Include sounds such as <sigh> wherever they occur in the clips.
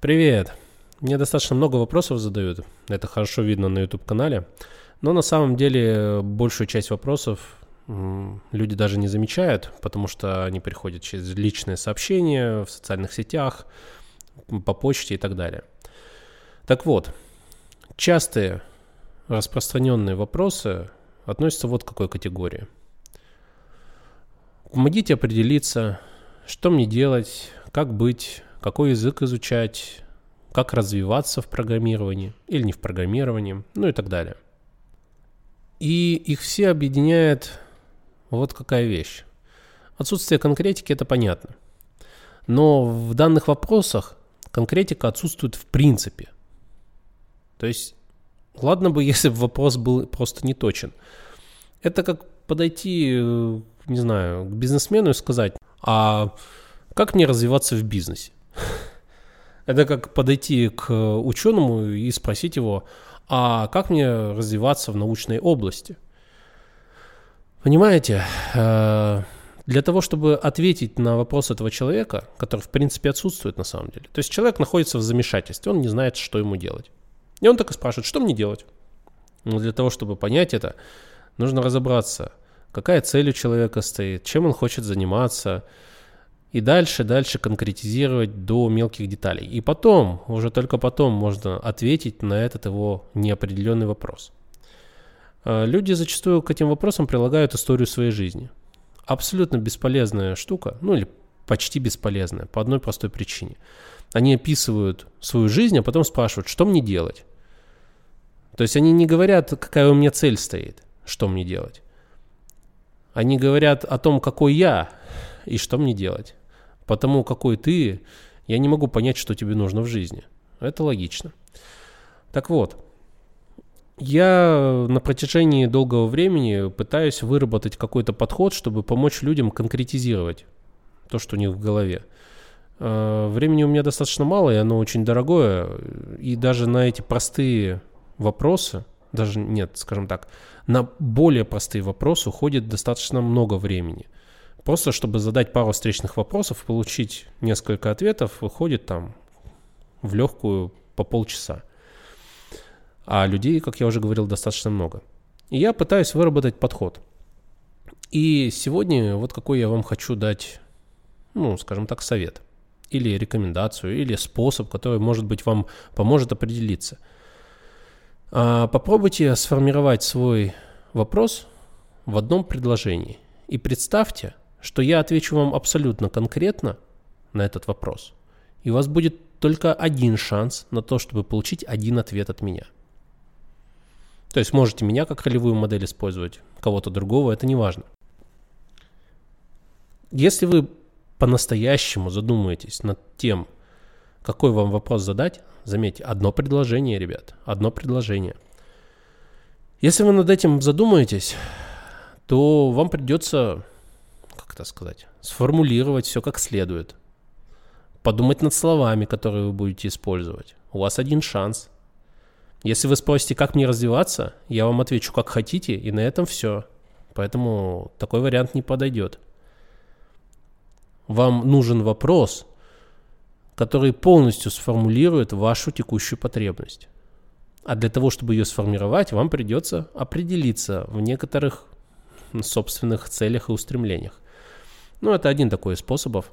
Привет! Мне достаточно много вопросов задают. Это хорошо видно на YouTube-канале. Но на самом деле большую часть вопросов люди даже не замечают, потому что они приходят через личные сообщения в социальных сетях, по почте и так далее. Так вот, частые распространенные вопросы относятся вот к какой категории. Помогите определиться, что мне делать, как быть, какой язык изучать, как развиваться в программировании или не в программировании, ну и так далее. И их все объединяет вот какая вещь. Отсутствие конкретики – это понятно. Но в данных вопросах конкретика отсутствует в принципе. То есть, ладно бы, <laughs> если бы вопрос был просто не точен. Это как подойти, э, не знаю, к бизнесмену и сказать, а как мне развиваться в бизнесе? <laughs> Это как подойти к ученому и спросить его, а как мне развиваться в научной области? Понимаете, э, для того, чтобы ответить на вопрос этого человека, который в принципе отсутствует на самом деле, то есть человек находится в замешательстве, он не знает, что ему делать. И он так и спрашивает, что мне делать? Но для того, чтобы понять это, нужно разобраться, какая цель у человека стоит, чем он хочет заниматься, и дальше, дальше конкретизировать до мелких деталей. И потом, уже только потом можно ответить на этот его неопределенный вопрос. А, люди зачастую к этим вопросам прилагают историю своей жизни. Абсолютно бесполезная штука, ну или почти бесполезная, по одной простой причине. Они описывают свою жизнь, а потом спрашивают, что мне делать. То есть они не говорят, какая у меня цель стоит, что мне делать. Они говорят о том, какой я и что мне делать. Потому какой ты, я не могу понять, что тебе нужно в жизни. Это логично. Так вот, я на протяжении долгого времени пытаюсь выработать какой-то подход, чтобы помочь людям конкретизировать то, что у них в голове. А, времени у меня достаточно мало, и оно очень дорогое. И даже на эти простые вопросы, даже нет, скажем так, на более простые вопросы уходит достаточно много времени. Просто чтобы задать пару встречных вопросов, получить несколько ответов, выходит там в легкую по полчаса. А людей, как я уже говорил, достаточно много. И я пытаюсь выработать подход. И сегодня вот какой я вам хочу дать, ну, скажем так, совет. Или рекомендацию, или способ, который, может быть, вам поможет определиться. А попробуйте сформировать свой вопрос в одном предложении. И представьте, что я отвечу вам абсолютно конкретно на этот вопрос. И у вас будет только один шанс на то, чтобы получить один ответ от меня – то есть можете меня как ролевую модель использовать, кого-то другого, это не важно. Если вы по-настоящему задумаетесь над тем, какой вам вопрос задать, заметьте, одно предложение, ребят, одно предложение. Если вы над этим задумаетесь, то вам придется, это сказать, сформулировать все как следует. Подумать над словами, которые вы будете использовать. У вас один шанс – если вы спросите, как мне развиваться, я вам отвечу, как хотите, и на этом все. Поэтому такой вариант не подойдет. Вам нужен вопрос, который полностью сформулирует вашу текущую потребность. А для того, чтобы ее сформировать, вам придется определиться в некоторых собственных целях и устремлениях. Ну, это один такой из способов.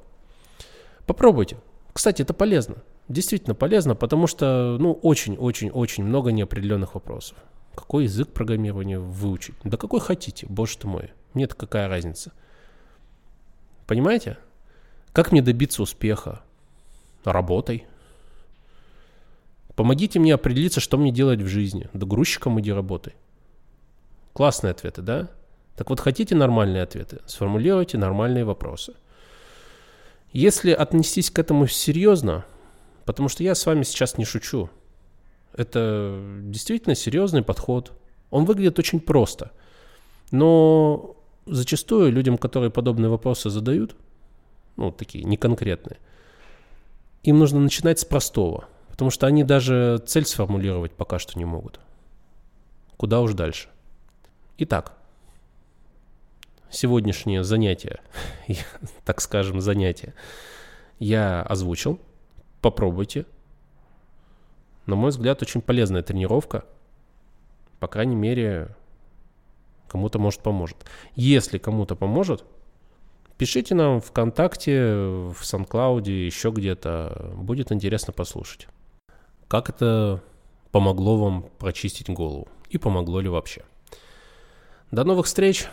Попробуйте. Кстати, это полезно действительно полезно, потому что, ну, очень-очень-очень много неопределенных вопросов. Какой язык программирования выучить? Да какой хотите, боже ты мой. Мне-то какая разница? Понимаете? Как мне добиться успеха? Работой. Помогите мне определиться, что мне делать в жизни. Да грузчиком иди работай. Классные ответы, да? Так вот, хотите нормальные ответы? Сформулируйте нормальные вопросы. Если отнестись к этому серьезно, Потому что я с вами сейчас не шучу. Это действительно серьезный подход. Он выглядит очень просто. Но зачастую людям, которые подобные вопросы задают, ну, такие неконкретные, им нужно начинать с простого. Потому что они даже цель сформулировать пока что не могут. Куда уж дальше. Итак, сегодняшнее занятие, <laughs> так скажем, занятие я озвучил. Попробуйте. на мой взгляд, очень полезная тренировка. По крайней мере, кому-то, может, поможет. Если кому-то поможет, пишите нам ВКонтакте, в SoundCloud, еще где-то. Будет интересно послушать. Как это помогло вам прочистить голову? И помогло ли вообще? До новых встреч!